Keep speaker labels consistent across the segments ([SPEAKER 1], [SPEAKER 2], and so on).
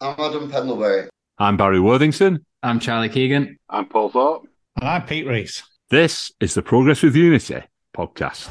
[SPEAKER 1] I'm Adam Pendlebury.
[SPEAKER 2] I'm Barry Worthington.
[SPEAKER 3] I'm Charlie Keegan.
[SPEAKER 4] I'm Paul Thorpe.
[SPEAKER 5] And I'm Pete Rees.
[SPEAKER 2] This is the Progress with Unity podcast.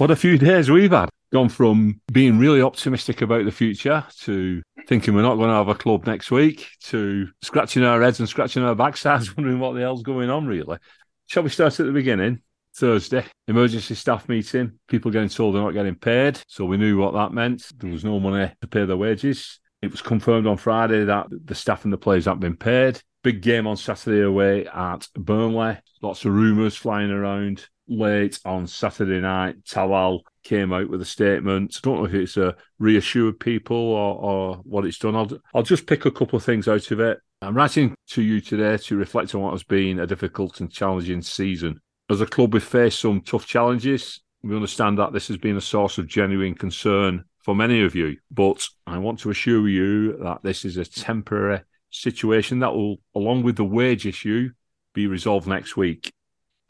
[SPEAKER 2] What a few days we've had. Gone from being really optimistic about the future to thinking we're not going to have a club next week to scratching our heads and scratching our backsides, wondering what the hell's going on, really. Shall we start at the beginning? Thursday, emergency staff meeting. People getting told they're not getting paid. So we knew what that meant. There was no money to pay their wages. It was confirmed on Friday that the staff and the players haven't been paid. Big game on Saturday away at Burnley. Lots of rumours flying around late on Saturday night, Talal came out with a statement. I don't know if it's a reassured people or, or what it's done. I'll, I'll just pick a couple of things out of it. I'm writing to you today to reflect on what has been a difficult and challenging season. As a club, we've faced some tough challenges. We understand that this has been a source of genuine concern for many of you, but I want to assure you that this is a temporary situation that will, along with the wage issue, be resolved next week.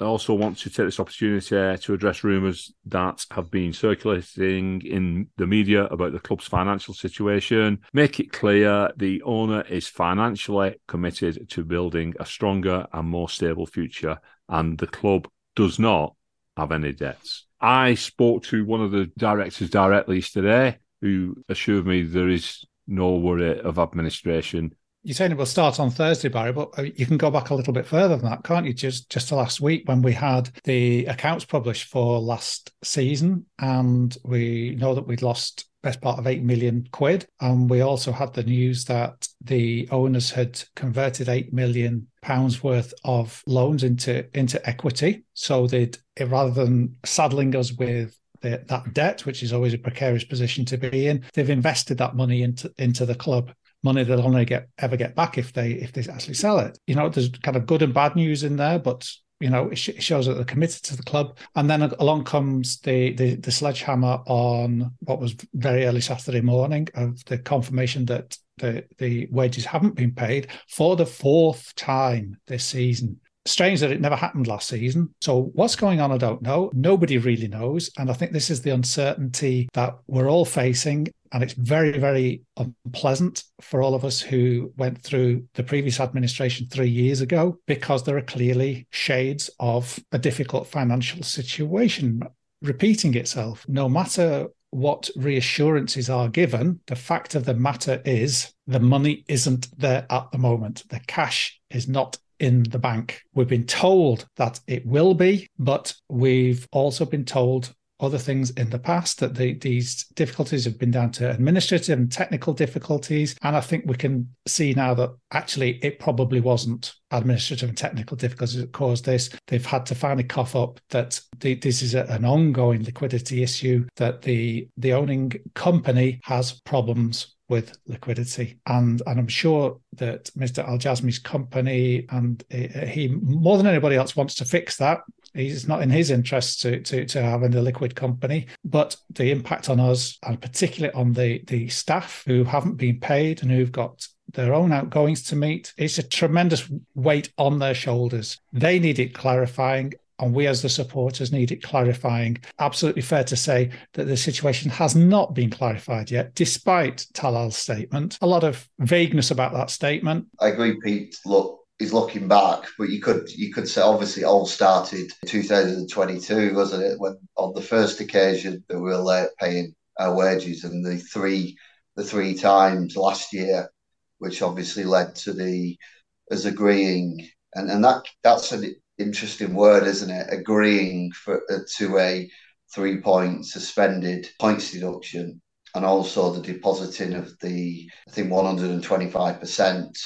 [SPEAKER 2] I also want to take this opportunity uh, to address rumours that have been circulating in the media about the club's financial situation. Make it clear the owner is financially committed to building a stronger and more stable future, and the club does not have any debts. I spoke to one of the directors directly today who assured me there is no worry of administration
[SPEAKER 5] you're saying it will start on Thursday, Barry, but uh, you can go back a little bit further than that, can't you? Just just to last week when we had the accounts published for last season, and we know that we'd lost best part of 8 million quid. And we also had the news that the owners had converted 8 million pounds worth of loans into into equity. So they'd rather than saddling us with the, that debt, which is always a precarious position to be in, they've invested that money into into the club money that they'll only get ever get back if they if they actually sell it. You know, there's kind of good and bad news in there, but you know it, sh- it shows that they're committed to the club. And then along comes the, the the sledgehammer on what was very early Saturday morning of the confirmation that the the wages haven't been paid for the fourth time this season strange that it never happened last season. So what's going on, I don't know. Nobody really knows. And I think this is the uncertainty that we're all facing. And it's very, very unpleasant for all of us who went through the previous administration three years ago, because there are clearly shades of a difficult financial situation repeating itself. No matter what reassurances are given, the fact of the matter is the money isn't there at the moment. The cash is not in the bank. We've been told that it will be, but we've also been told other things in the past that the, these difficulties have been down to administrative and technical difficulties. And I think we can see now that actually it probably wasn't administrative and technical difficulties that caused this. They've had to finally cough up that the, this is a, an ongoing liquidity issue, that the, the owning company has problems with liquidity. And, and I'm sure that Mr. Al Jasmi's company and eh, he, more than anybody else, wants to fix that. It's not in his interest to, to, to having a liquid company, but the impact on us, and particularly on the, the staff who haven't been paid and who've got their own outgoings to meet, it's a tremendous weight on their shoulders. They need it clarifying and we as the supporters need it clarifying. Absolutely fair to say that the situation has not been clarified yet, despite Talal's statement. A lot of vagueness about that statement.
[SPEAKER 1] I agree, Pete. Look, he's looking back, but you could you could say obviously it all started 2022, wasn't it? When on the first occasion that we were late paying our wages, and the three the three times last year, which obviously led to the as agreeing, and and that that's an interesting word, isn't it? Agreeing for, uh, to a three point suspended points deduction and also the depositing of the, I think, 125%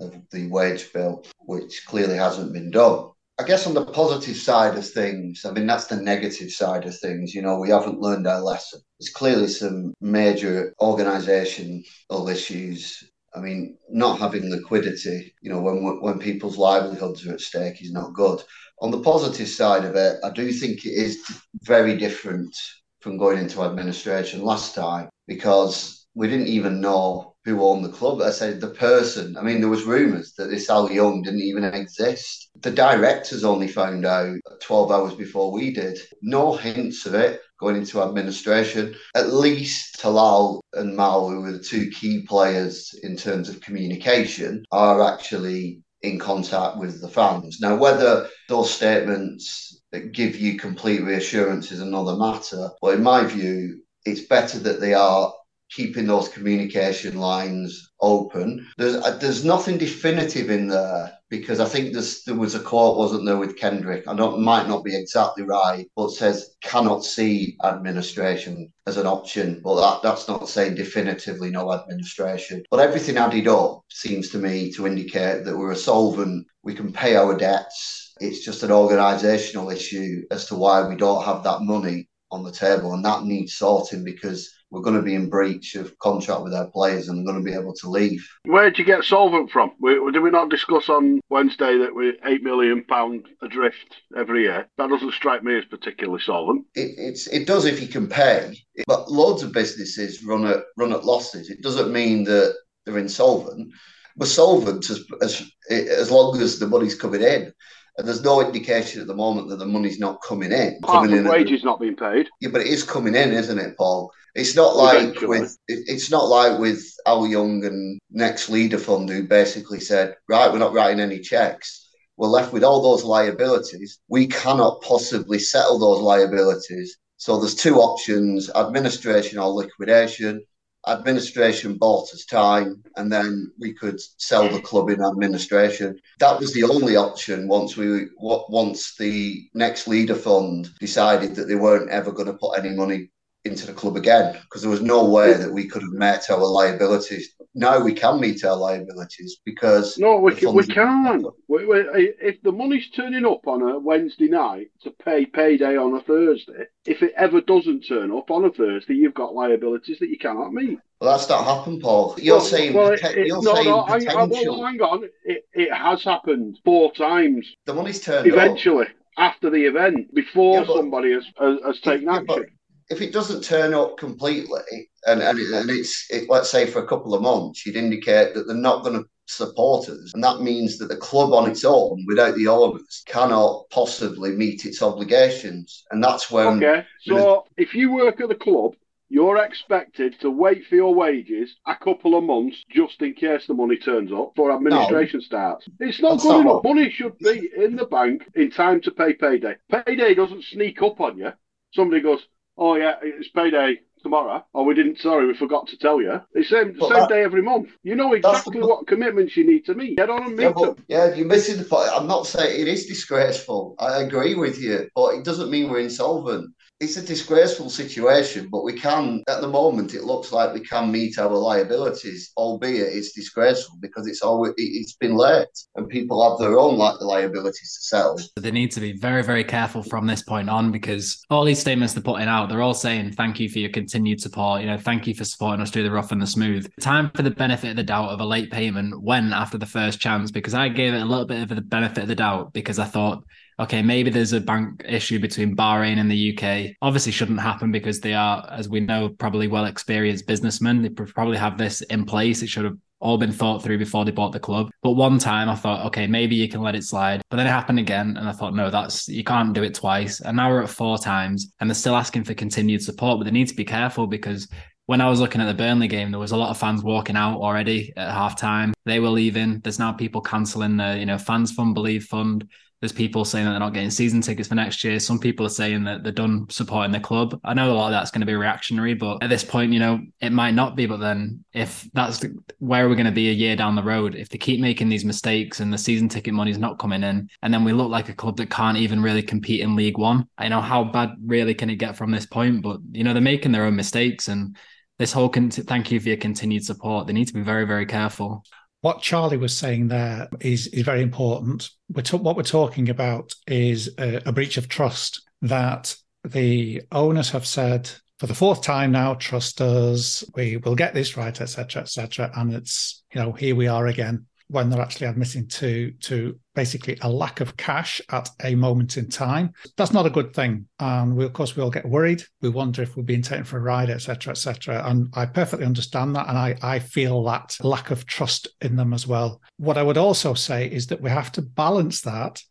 [SPEAKER 1] of the wage bill, which clearly hasn't been done. I guess on the positive side of things, I mean, that's the negative side of things. You know, we haven't learned our lesson. There's clearly some major organisational issues I mean, not having liquidity, you know, when when people's livelihoods are at stake is not good. On the positive side of it, I do think it is very different from going into administration last time because we didn't even know who owned the club. I said the person. I mean, there was rumours that this Au Yeung didn't even exist. The directors only found out 12 hours before we did. No hints of it going into administration. At least Talal and Mal, who were the two key players in terms of communication, are actually in contact with the fans. Now, whether those statements give you complete reassurance is another matter. But in my view, it's better that they are keeping those communication lines open. There's uh, there's nothing definitive in there because I think there was a quote, wasn't there, with Kendrick? I don't might not be exactly right, but says cannot see administration as an option. But that, that's not saying definitively no administration. But everything added up seems to me to indicate that we're a solvent. We can pay our debts. It's just an organisational issue as to why we don't have that money on the table, and that needs sorting because we're going to be in breach of contract with our players and they're going to be able to leave.
[SPEAKER 3] Where did you get solvent from? We, did we not discuss on Wednesday that we're eight million pound adrift every year? That doesn't strike me as particularly solvent.
[SPEAKER 1] It, it's it does if you can pay, but loads of businesses run at run at losses. It doesn't mean that they're insolvent. We're solvent as as as long as the money's coming in. And there's no indication at the moment that the money's not coming in.
[SPEAKER 3] Coming in wages not being paid.
[SPEAKER 1] Yeah, but it is coming in, isn't it, Paul? It's not like Eventually. with it's not like with Au Yeung and Next Leader Fund who basically said, right, we're not writing any checks. We're left with all those liabilities. We cannot possibly settle those liabilities. So there's two options: administration or liquidation. Administration bought us time, and then we could sell the club in administration. That was the only option once we once the next leader fund decided that they weren't ever going to put any money into the club again because there was no way that we could have met our liabilities. Now we can meet our liabilities because
[SPEAKER 3] no, we can, we can. We, we, if the money's turning up on a Wednesday night to pay payday on a Thursday, if it ever doesn't turn up on a Thursday, you've got liabilities that you cannot meet.
[SPEAKER 1] Well, that's not happened, Paul. You're well, saying, well, it, you're
[SPEAKER 3] no,
[SPEAKER 1] saying
[SPEAKER 3] no, potential. I, well, hang on. It, it has happened four times.
[SPEAKER 1] The money's turned
[SPEAKER 3] eventually. Up. After the event, before yeah, but, somebody has, has, has taken yeah, action
[SPEAKER 1] if it doesn't turn up completely and, and, it, and it's it, let's say for a couple of months you'd indicate that they're not going to support us and that means that the club on its own without the owners cannot possibly meet its obligations and that's when
[SPEAKER 3] okay so if you work at the club you're expected to wait for your wages a couple of months just in case the money turns up for administration no. starts. It's not good enough. Money should be in the bank in time to pay payday. Payday doesn't sneak up on you. Somebody goes, oh yeah, it's payday tomorrow. Oh, we didn't. Sorry, we forgot to tell you. It's same but same that, day every month. You know exactly the, what commitments you need to meet. Get on and meet
[SPEAKER 1] yeah,
[SPEAKER 3] but,
[SPEAKER 1] them. Yeah, you're missing the point. I'm not saying it is disgraceful. I agree with you, but it doesn't mean we're insolvent it's a disgraceful situation, but we can, at the moment, it looks like we can meet our liabilities, albeit it's disgraceful because it's always, it's been late and people have their own like, liabilities to settle.
[SPEAKER 4] They need to be very, very careful from this point on because all these statements they're putting out, they're all saying thank you for your continued support. You know, thank you for supporting us through the rough and the smooth. Time for the benefit of the doubt of a late payment when after the first chance because I gave it a little bit of the benefit of the doubt because I thought okay, maybe there's a bank issue between Bahrain and the UK. Obviously, shouldn't happen because they are, as we know, probably well experienced businessmen. They probably have this in place. It should have all been thought through before they bought the club. But one time I thought, okay, maybe you can let it slide. But then it happened again. And I thought, no, that's, you can't do it twice. And now we're at four times and they're still asking for continued support, but they need to be careful because when I was looking at the Burnley game, there was a lot of fans walking out already at halftime. They were leaving. There's now people cancelling the, you know, fans fund, believe fund. There's people saying that they're not getting season tickets for next year. Some people are saying that they're done supporting the club. I know a lot of that's going to be reactionary, but at this point, you know, it might not be. But then if that's where we're going to be a year down the road, if they keep making these mistakes and the season ticket money is not coming in, and then we look like a club that can't even really compete in League One, I know how bad really can it get from this point. But, you know, they're making their own mistakes and this whole con- thank you for your continued support. They need to be very, very careful
[SPEAKER 5] what Charlie was saying there is is very important. We're what we're talking about is a, a, breach of trust that the owners have said for the fourth time now. Trust us. We will get this right, etc., etc. And it's you know here we are again. When they're actually admitting to to basically a lack of cash at a moment in time. That's not a good thing. And we, of course, we all get worried. We wonder if we're being taken for a ride, etc., etc. And I perfectly understand that. And I, I feel that lack of trust in them as well. What I would also say is that we have to balance that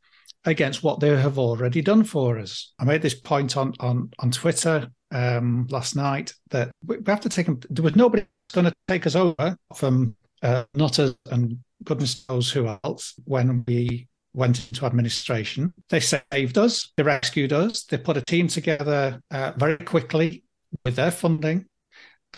[SPEAKER 5] against what they have already done for us. I made this point on on on Twitter um, last night that we have to take them. There was nobody going to take us over from uh, and goodness knows who else when we went into administration. They saved us, they rescued us, they put a team together uh, very quickly with their funding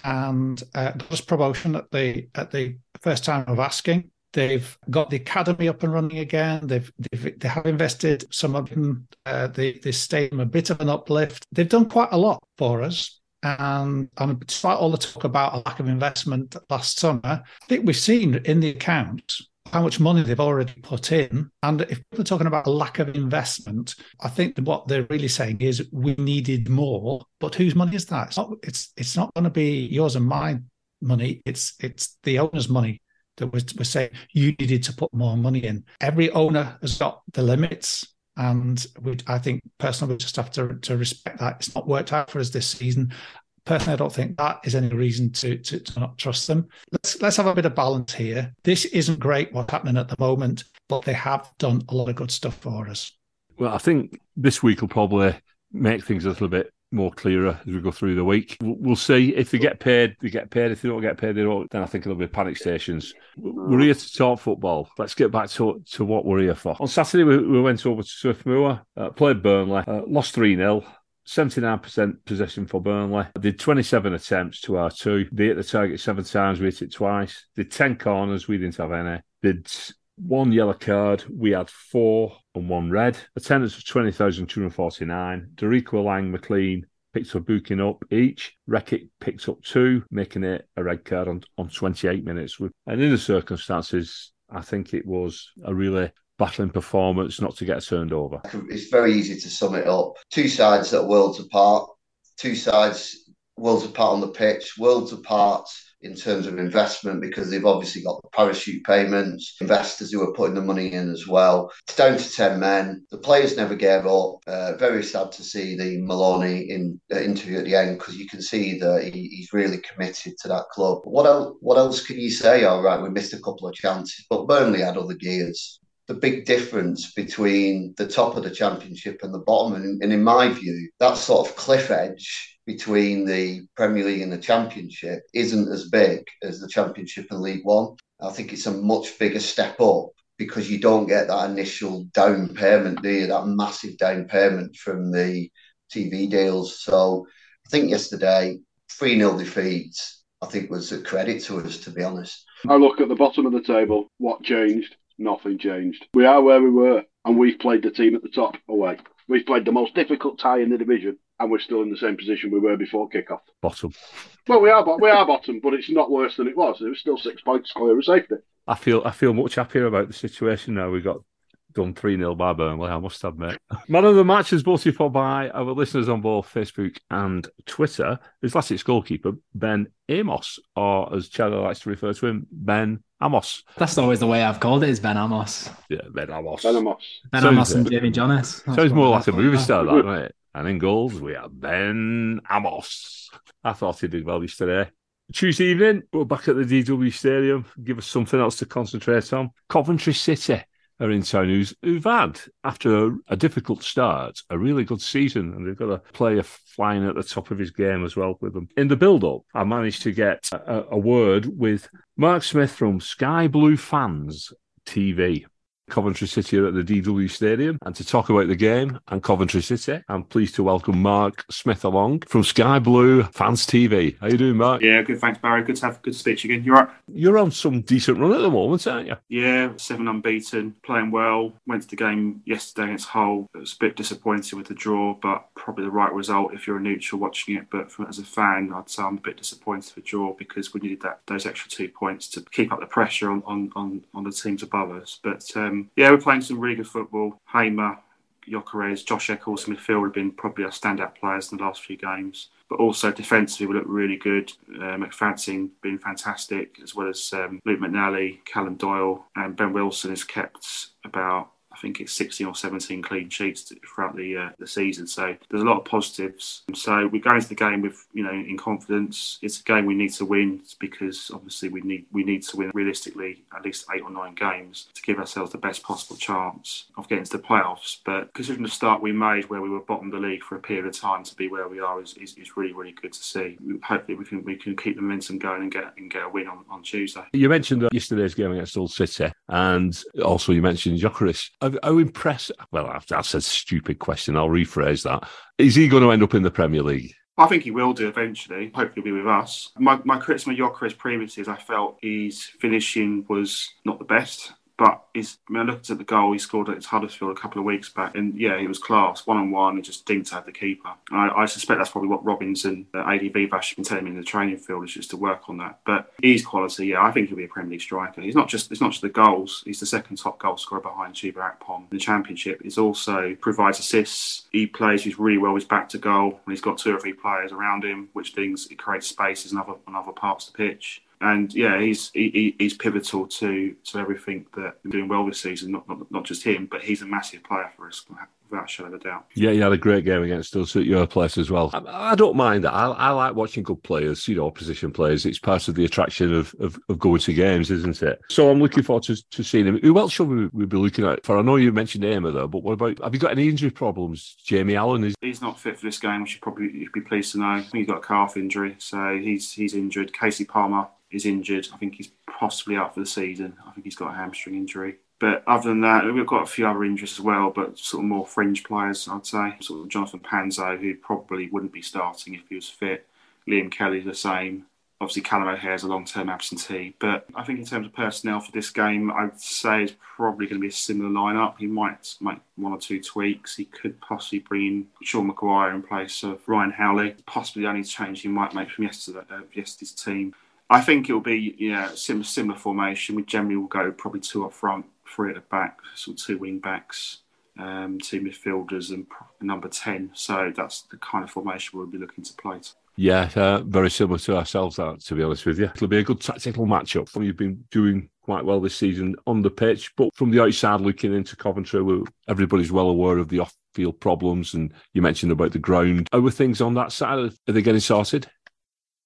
[SPEAKER 5] and uh, got promotion at the at the first time of asking. They've got the academy up and running again. They've, they've they have invested some of them. Uh, they they stayed a bit of an uplift. They've done quite a lot for us. And, and despite all the talk about a lack of investment last summer, I think we've seen in the accounts how much money they've already put in. And if people are talking about a lack of investment, I think what they're really saying is we needed more. But whose money is that? It's not, it's, it's not going to be yours and my money. It's it's the owner's money that we're, we're saying you needed to put more money in. Every owner has got the limits and we, I think personally, we just have to, to respect that. It's not worked out for us this season. Personally, I don't think that is any reason to, to, to not trust them. Let's let's have a bit of balance here. This isn't great what's happening at the moment, but they have done a lot of good stuff for us.
[SPEAKER 2] Well, I think this week will probably make things a little bit more clearer as we go through the week. We'll see if they get paid, they get paid. If they don't get paid, they don't. Then I think there'll be panic stations. We're here to talk football. Let's get back to to what we're here for. On Saturday, we, we went over to Swiftmoor, uh, played Burnley, uh, lost three 0 79% possession for Burnley. Did 27 attempts to our two. They hit the target seven times, we hit it twice. Did 10 corners, we didn't have any. Did one yellow card, we had four and one red. Attendance was 20,249. Darikwa Lang McClean picked up booking up each. Rekik picked up two, making it a red card on, on 28 minutes. And in the circumstances, I think it was a really battling performance not to get turned over.
[SPEAKER 1] It's very easy to sum it up. Two sides that are worlds apart, two sides worlds apart on the pitch, worlds apart in terms of investment because they've obviously got the parachute payments, investors who are putting the money in as well. It's down to 10 men. The players never gave up. Uh, very sad to see the Maloney in, uh, interview at the end because you can see that he, he's really committed to that club. What else, what else can you say? All right, we missed a couple of chances, but Burnley had other gears the big difference between the top of the championship and the bottom. And, and, in my view, that sort of cliff edge between the Premier League and the Championship isn't as big as the Championship and League One. I think it's a much bigger step up because you don't get that initial down payment, do you? That massive down payment from the TV deals. So I think yesterday, 3 0 defeat, I think was a credit to us, to be honest.
[SPEAKER 3] I look at the bottom of the table. What changed? nothing changed. We are where we were, and we've played the team at the top away. We've played the most difficult tie in the division, and we're still in the same position we were before kickoff.
[SPEAKER 2] Bottom.
[SPEAKER 3] Well, we are, we are bottom, but it's not worse than it was. It was still six points clear of safety.
[SPEAKER 2] I feel, I feel much happier about the situation now. We got done 3 0 by Burnley, I must admit. Man of the match is voted for by our listeners on both Facebook and Twitter is Latics' goalkeeper, Ben Amos, or as Charlie likes to refer to him, Ben Amos.
[SPEAKER 4] That's always the way I've called it, is Ben Amos.
[SPEAKER 2] Yeah, Ben Amos.
[SPEAKER 3] Ben Amos.
[SPEAKER 4] Ben Amos and Jamie Jonas.
[SPEAKER 2] That's Sounds more like a movie star, that, doesn't it? And in goals, we have Ben Amos. I thought he did well yesterday. Tuesday evening, we're back at the DW Stadium. Give us something else to concentrate on. Coventry City are in town who's, who've had, after a, a, difficult start, a really good season. And they've got a player flying at the top of his game as well with them. In the build up, I managed to get a, a word with Mark Smith from Sky Blue Fans TV. Coventry City are at the DW Stadium. And to talk about the game and Coventry City, I'm pleased to welcome Mark Smith along from Sky Blue Fans TV. How are you doing, Mark?
[SPEAKER 6] Yeah, good. Thanks, Barry. Good to have good speech again. You're right.
[SPEAKER 2] You're on some decent run at the moment, aren't you?
[SPEAKER 6] Yeah, seven unbeaten, playing well. Went to the game yesterday against Hull. It was a bit disappointed with the draw, but probably the right result if you're a neutral watching it. But from, as a fan, I'd say I'm a bit disappointed with the draw because we needed that those extra two points to keep up the pressure on on, on, on the teams above us. But um, yeah, we're playing some really good football. Hamer, Gyökeres, Josh Eccles, midfield have been probably our standout players in the last few games. But also defensively, we look really good. Uh, McFadzean been fantastic, as well as um, Luke McNally, Callum Doyle, and Ben Wilson has kept about think it's 16 or 17 clean sheets throughout the uh, the season. So there's a lot of positives. So we go into the game with you know in confidence. It's a game we need to win because obviously we need we need to win realistically at least eight or nine games to give ourselves the best possible chance of getting to the playoffs. But considering the start we made where we were bottom of the league for a period of time to be where we are is, is, is really really good to see. Hopefully we can we can keep the momentum going and get and get a win on, on Tuesday.
[SPEAKER 2] You mentioned yesterday's game against Hull City, and also you mentioned Gyökeres how impressed? Well, that's a stupid question. I'll rephrase that. Is he going to end up in the Premier League?
[SPEAKER 6] I think he will do eventually. Hopefully, he'll be with us. My my criticism of Gyökeres previously is I felt his finishing was not the best. But he's, I, mean, looked at the goal he scored at Huddersfield a couple of weeks back, and yeah, he was class, one on one, and just dinked out the keeper. I, I, suspect that's probably what Robins and uh, Adi Viveash been telling me in the training field is just to work on that. But he's quality, yeah. I think he'll be a Premier League striker. He's not just it's not just the goals. He's the second top goal scorer behind Chuba Akpom in the Championship. He's also provides assists. He plays. He's really well. He's back to goal, and he's got two or three players around him, which things it creates spaces in other on other parts of the pitch and yeah, he's he, he's pivotal to to everything that we're doing well this season. Not, not not just him, but he's a massive player for us without a shadow of a doubt.
[SPEAKER 2] Yeah, he had a great game against us at your place as well. I, I don't mind that. I, I, like watching good players, you know, opposition players. It's part of the attraction of, of, of going to games, isn't it? So I'm looking forward to, to seeing him. Who else should we, we be looking at? For I know you mentioned Hamer though, but what about have you got any injury problems? Jamie Allen is
[SPEAKER 6] he's not fit for this game, which probably you'd be pleased to know. He's got a calf injury, so he's he's injured. Kasey Palmer is injured. I think he's possibly out for the season. I think he's got a hamstring injury. But other than that, we've got a few other injuries as well, but sort of more fringe players, I'd say. Sort of Jonathan Panzo, who probably wouldn't be starting if he was fit. Liam Kelly, the same. Obviously, Callum O'Hare is a long term absentee. But I think in terms of personnel for this game, I'd say it's probably going to be a similar lineup. He might make one or two tweaks. He could possibly bring in Sean McGuire in place of Ryan Howley. Possibly the only change he might make from yesterday, uh, yesterday's team. I think it'll be yeah similar similar formation. We generally will go probably two up front, three at the back, sort of two wing backs, um, two midfielders, and number ten. So that's the kind of formation we'll be looking to play.
[SPEAKER 2] Yeah, uh, very similar to ourselves. That, to be honest with you, it'll be a good tactical matchup. You've been doing quite well this season on the pitch, but from the outside looking into Coventry, everybody's well aware of the off-field problems. And you mentioned about the ground. Are things on that side? Are they getting sorted?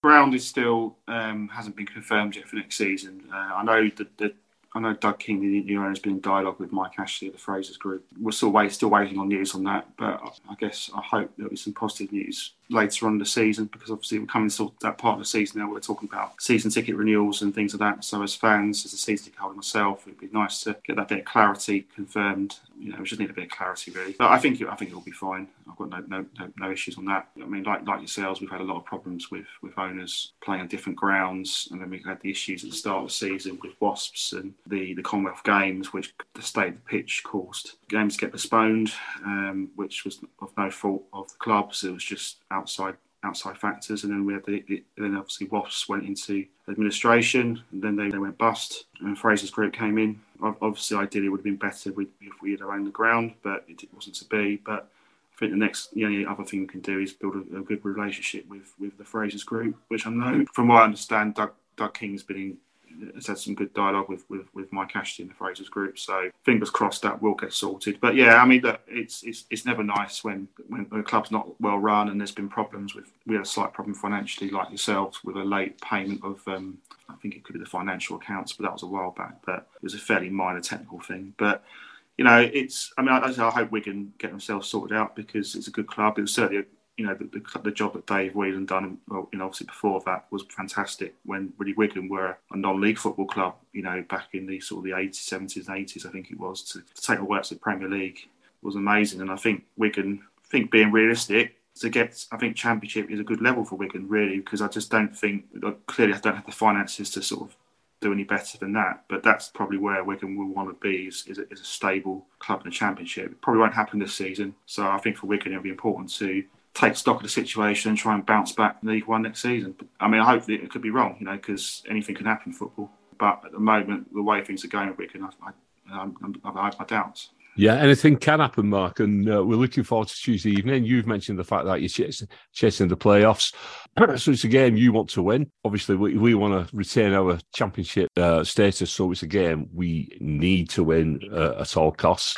[SPEAKER 6] Ground is still um, hasn't been confirmed yet for next season. Uh, I know that I know Doug King, the new owner, has been in dialogue with Mike Ashley of the Frasers Group. We're still wait, still waiting on news on that, but I guess I hope there'll be some positive news later on in the season because obviously we're coming to that part of the season now. We're talking about season ticket renewals and things like that. So as fans, as a season ticket holder myself, it'd be nice to get that bit of clarity confirmed. You know, we just need a bit of clarity really. But I think it, I think it'll be fine. I've got no, no no, no issues on that. I mean, like like yourselves, we've had a lot of problems with with owners playing on different grounds, and then we had the issues at the start of the season with Wasps and the, the Commonwealth Games, which the state of the pitch caused games get postponed, um, which was of no fault of the clubs. It was just outside outside factors. And then we had the, the then obviously Wasps went into administration, and then they, they went bust. And Frasers group came in. Obviously, ideally, it would have been better if we had owned the ground, but it wasn't to be. But I think the next, the only other thing we can do is build a, a good relationship with with the Frasers group, which I know, from what I understand, Doug Doug King's been in has had some good dialogue with, with, with Mike Ashley in the Frasers group. So fingers crossed that will get sorted. But yeah, I mean, look, it's it's it's never nice when when a club's not well run and there's been problems with. We had a slight problem financially, like yourselves, with a late payment of. Um, I think it could be the financial accounts, but that was a while back. But it was a fairly minor technical thing. But you know, it's. I mean, I, I hope Wigan get themselves sorted out because it's a good club. It was certainly you know, the, the, the, job that Dave Whelan done, well, you know, obviously before that was fantastic when really Wigan were a non-league football club, you know, back in the sort of the 80s, 70s, 80s, I think it was, to, to take the way to the Premier League was amazing. And I think Wigan, I think being realistic, to get, I think Championship is a good level for Wigan, really, because I just don't think, clearly I don't have the finances to sort of do any better than that. But that's probably where Wigan will want to be is, is, a, is a stable club in the Championship. It probably won't happen this season. So I think for Wigan it'll be important to take stock of the situation and try and bounce back in League One next season. I mean, I hope it could be wrong, you know, because anything can happen in football. But at the moment, the way things are going Wigan, I, I, I, have my doubts.
[SPEAKER 2] Yeah, anything can happen, Mark, and uh, we're looking forward to Tuesday evening. You've mentioned the fact that you're chasing, chasing the playoffs, so it's a game you want to win. Obviously, we, we want to retain our championship uh, status, so it's a game we need to win uh, at all costs.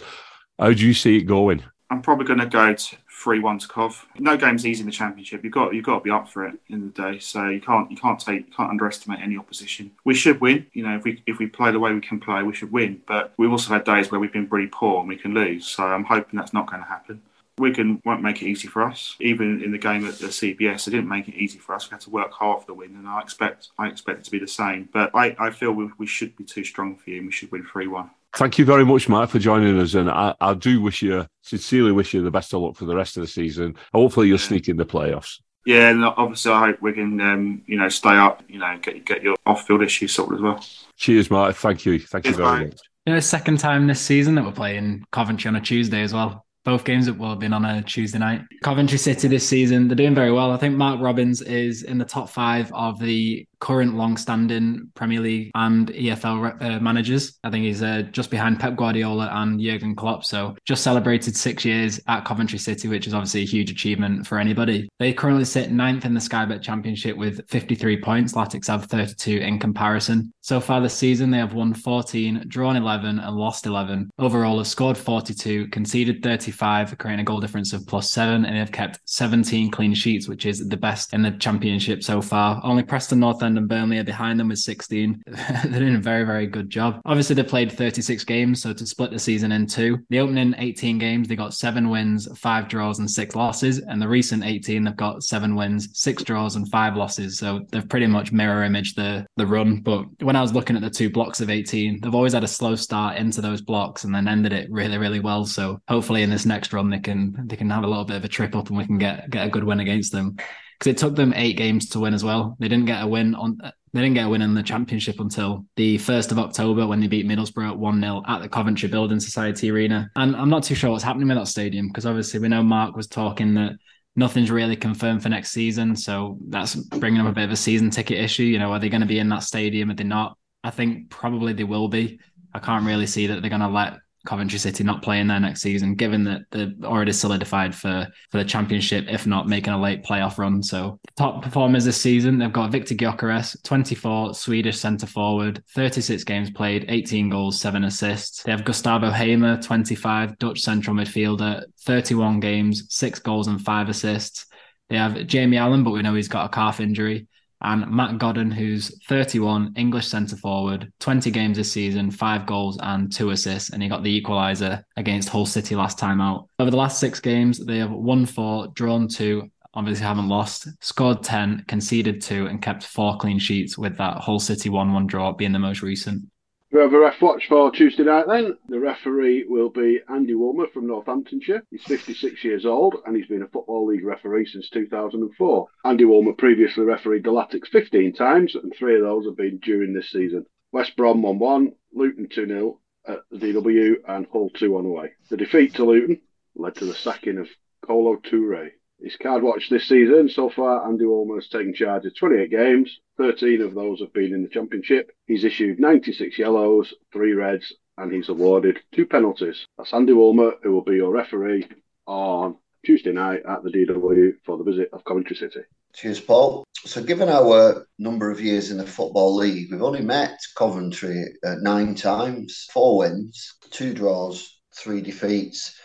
[SPEAKER 2] How do you see it going?
[SPEAKER 6] I'm probably going to go to three one to Cov. No game's easy in the championship. You've got you've got to be up for it in the day. So you can't you can't take you can't underestimate any opposition. We should win. You know, if we if we play the way we can play, we should win. But we've also had days where we've been pretty poor and we can lose. So I'm hoping that's not going to happen. Wigan won't make it easy for us. Even in the game at the CBS, they didn't make it easy for us. We had to work hard for the win, and I expect I expect it to be the same. But I, I feel we, we should be too strong for you, and we should win three one.
[SPEAKER 2] Thank you very much, Matt, for joining us. And I, I, do wish you, sincerely wish you the best of luck for the rest of the season. Hopefully, you'll sneak in the playoffs.
[SPEAKER 6] Yeah, and obviously, I hope we can, um, you know, stay up, you know, get get your off-field issues sorted as well.
[SPEAKER 2] Cheers, Mark. Thank you. Thank Cheers, you very much.
[SPEAKER 4] You know, second time this season that we're playing Coventry on a Tuesday as well. Both games that will have been on a Tuesday night. Coventry City this season, they're doing very well. I think Mark Robbins is in the top five of the current long-standing Premier League and EFL uh, managers. I think he's uh, just behind Pep Guardiola and Jurgen Klopp. So just celebrated six years at Coventry City, which is obviously a huge achievement for anybody. They currently sit ninth in the Sky Bet Championship with 53 points. Latics have 32 in comparison. So far this season, they have won 14, drawn 11, and lost 11. Overall, have scored 42, conceded 35, creating a goal difference of plus seven, and they have kept 17 clean sheets, which is the best in the championship so far. Only Preston North And Burnley are behind them with 16. They're doing a very, very good job. Obviously, they played 36 games, so to split the season in two, the opening 18 games, they got seven wins, five draws, and six losses. And the recent 18, they've got seven wins, six draws, and five losses. So they've pretty much mirror imaged the, the run. But when I was looking at the two blocks of 18, they've always had a slow start into those blocks and then ended it really, really well. So hopefully in this next run, they can they can have a little bit of a trip up and we can get get a good win against them because it took them eight games to win as well. They didn't get a win on they didn't get a win in the championship until the first of October when they beat Middlesbrough one 0 at the Coventry Building Society Arena. And I'm not too sure what's happening with that stadium because obviously we know Mark was talking that nothing's really confirmed for next season, so that's bringing up a bit of a season ticket issue. You know, are they going to be in that stadium? Are they not? I think probably they will be. I can't really see that they're going to let Coventry City not playing there next season, given that they're already solidified for for the championship, if not making a late playoff run. So top performers this season, they've got Viktor Gyökeres, 24, Swedish centre forward, 36 games played, 18 goals, seven assists. They have Gustavo Hamer, 25, Dutch central midfielder, 31 games, six goals and five assists. They have Jamie Allen, but we know he's got a calf injury and Matt Godden, who's 31, English centre forward, 20 games this season, five goals and two assists, and he got the equaliser against Hull City last time out. Over the last six games, they have won four, drawn two, obviously haven't lost, scored 10, conceded two, and kept four clean sheets with that Hull City 1 1 draw being the most recent.
[SPEAKER 3] We have a ref watch for Tuesday night then. The referee will be Andy Woolmer from Northamptonshire. He's 56 years old and he's been a Football League referee since 2004. Andy Woolmer previously refereed the Latics 15 times and three of those have been during this season. West Brom 1 1, Luton 2 0 at the DW and Hull 2 1 away. The defeat to Luton led to the sacking of Kolo Toure. His card watch this season so far, Andy Woolmer has taken charge of 28 games. 13 of those have been in the Championship. He's issued 96 yellows, three reds, and he's awarded two penalties. That's Andy Woolmer, who will be your referee on Tuesday night at the DW for the visit of Coventry City.
[SPEAKER 1] Cheers, Paul. So, given our number of years in the Football League, we've only met Coventry uh, nine times, four wins, two draws, three defeats.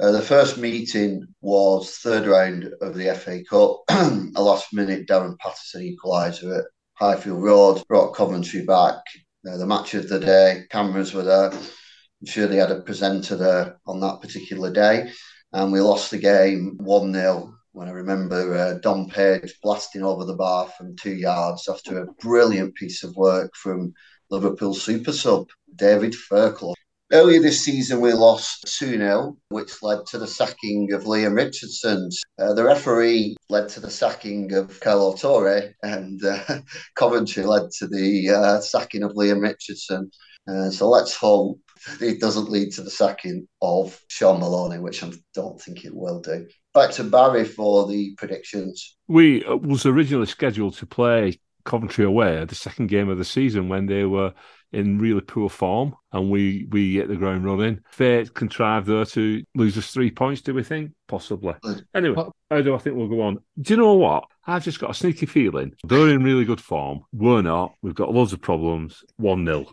[SPEAKER 1] Uh, the first meeting was third round of the FA Cup. a last minute Darren Patterson equaliser at Highfield Road brought Coventry back. Uh, the match of the day, cameras were there. I'm sure they had a presenter there on that particular day. And we lost the game 1 0 when I remember uh, Dom Page blasting over the bar from two yards after a brilliant piece of work from Liverpool super sub David Fairclough. Earlier this season, we lost 2 0, which led to the sacking of Leam Richardson. Uh, the referee led to the sacking of Kolo Toure, and uh, Coventry led to the uh, sacking of Leam Richardson. Uh, so let's hope it doesn't lead to the sacking of Shaun Maloney, which I don't think it will do. Back to Barry for the predictions.
[SPEAKER 2] We uh, was originally scheduled to play Coventry away, the second game of the season, when they were in really poor form and we we get the ground running. Fate contrived there to lose us three points, do we think? Possibly. Anyway, how do I think we'll go on? Do you know what? I've just got a sneaky feeling they're in really good form. We're not. We've got loads of problems. 1 0.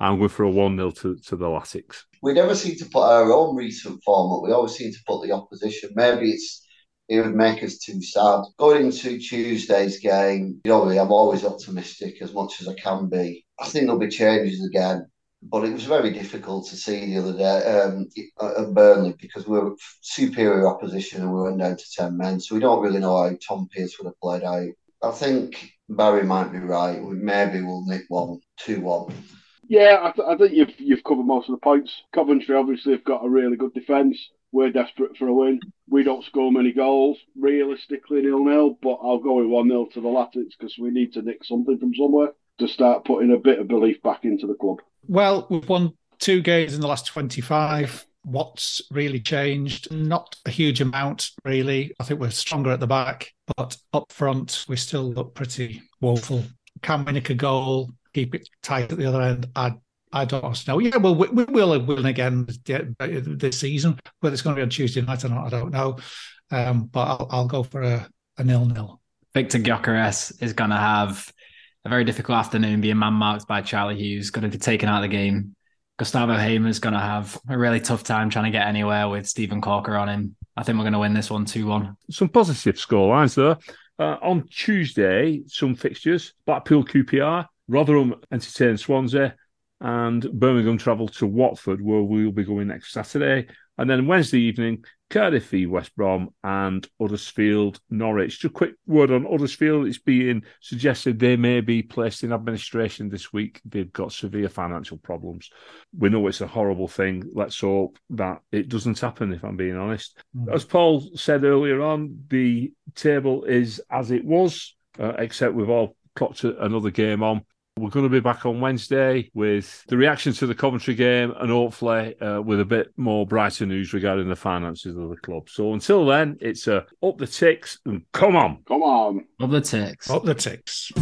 [SPEAKER 2] I'm going for a 1 0 to, to the Latics.
[SPEAKER 1] We never seem to put our own recent form up. We always seem to put the opposition. Maybe it's it would make us too sad. Going into Tuesday's game, you know, I'm always optimistic as much as I can be. I think there'll be changes again, but it was very difficult to see the other day um, at Burnley because we were superior opposition and we went down to 10 men. So we don't really know how Tom Pearce would have played out. I think Barry might be right. We maybe will nick one, 2 1.
[SPEAKER 3] Yeah, I, th- I, think you've you've covered most of the points. Coventry obviously have got a really good defence. We're desperate for a win. We don't score many goals, realistically nil nil, but I'll go with one 0 to the Latics because we need to nick something from somewhere to start putting a bit of belief back into the club.
[SPEAKER 5] Well, we've won two games in the last twenty five. What's really changed? Not a huge amount, really. I think we're stronger at the back, but up front we still look pretty woeful. Can we nick a goal? Keep it tight at the other end. I I don't know. Yeah, well, we, we will win again this season. Whether it's going to be on Tuesday night or not, I don't know. Um, but I'll, I'll, go for a, a nil-nil.
[SPEAKER 4] Viktor Gyökeres is going to have a very difficult afternoon being man marked by Charlie Hughes, going to be taken out of the game. Gustavo Hamer is going to have a really tough time trying to get anywhere with Steven Caulker on him. I think we're going to win this one 2 1.
[SPEAKER 2] Some positive score lines there. Uh, on Tuesday, some fixtures Blackpool QPR, Rotherham entertain Swansea, and Birmingham travel to Watford, where we'll be going next Saturday. And then Wednesday evening, Cardiff v West Brom and Huddersfield Norwich. Just a quick word on Huddersfield. It's being suggested they may be placed in administration this week. They've got severe financial problems. We know it's a horrible thing. Let's hope that it doesn't happen, if I'm being honest. Mm. As Paul said earlier on, the table is as it was, uh, except we've all clocked another game on. We're going to be back on Wednesday with the reaction to the Coventry game and hopefully uh, with a bit more brighter news regarding the finances of the club. So until then, it's a up the ticks and come on.
[SPEAKER 3] Come on.
[SPEAKER 4] Up the ticks.
[SPEAKER 5] Up the ticks.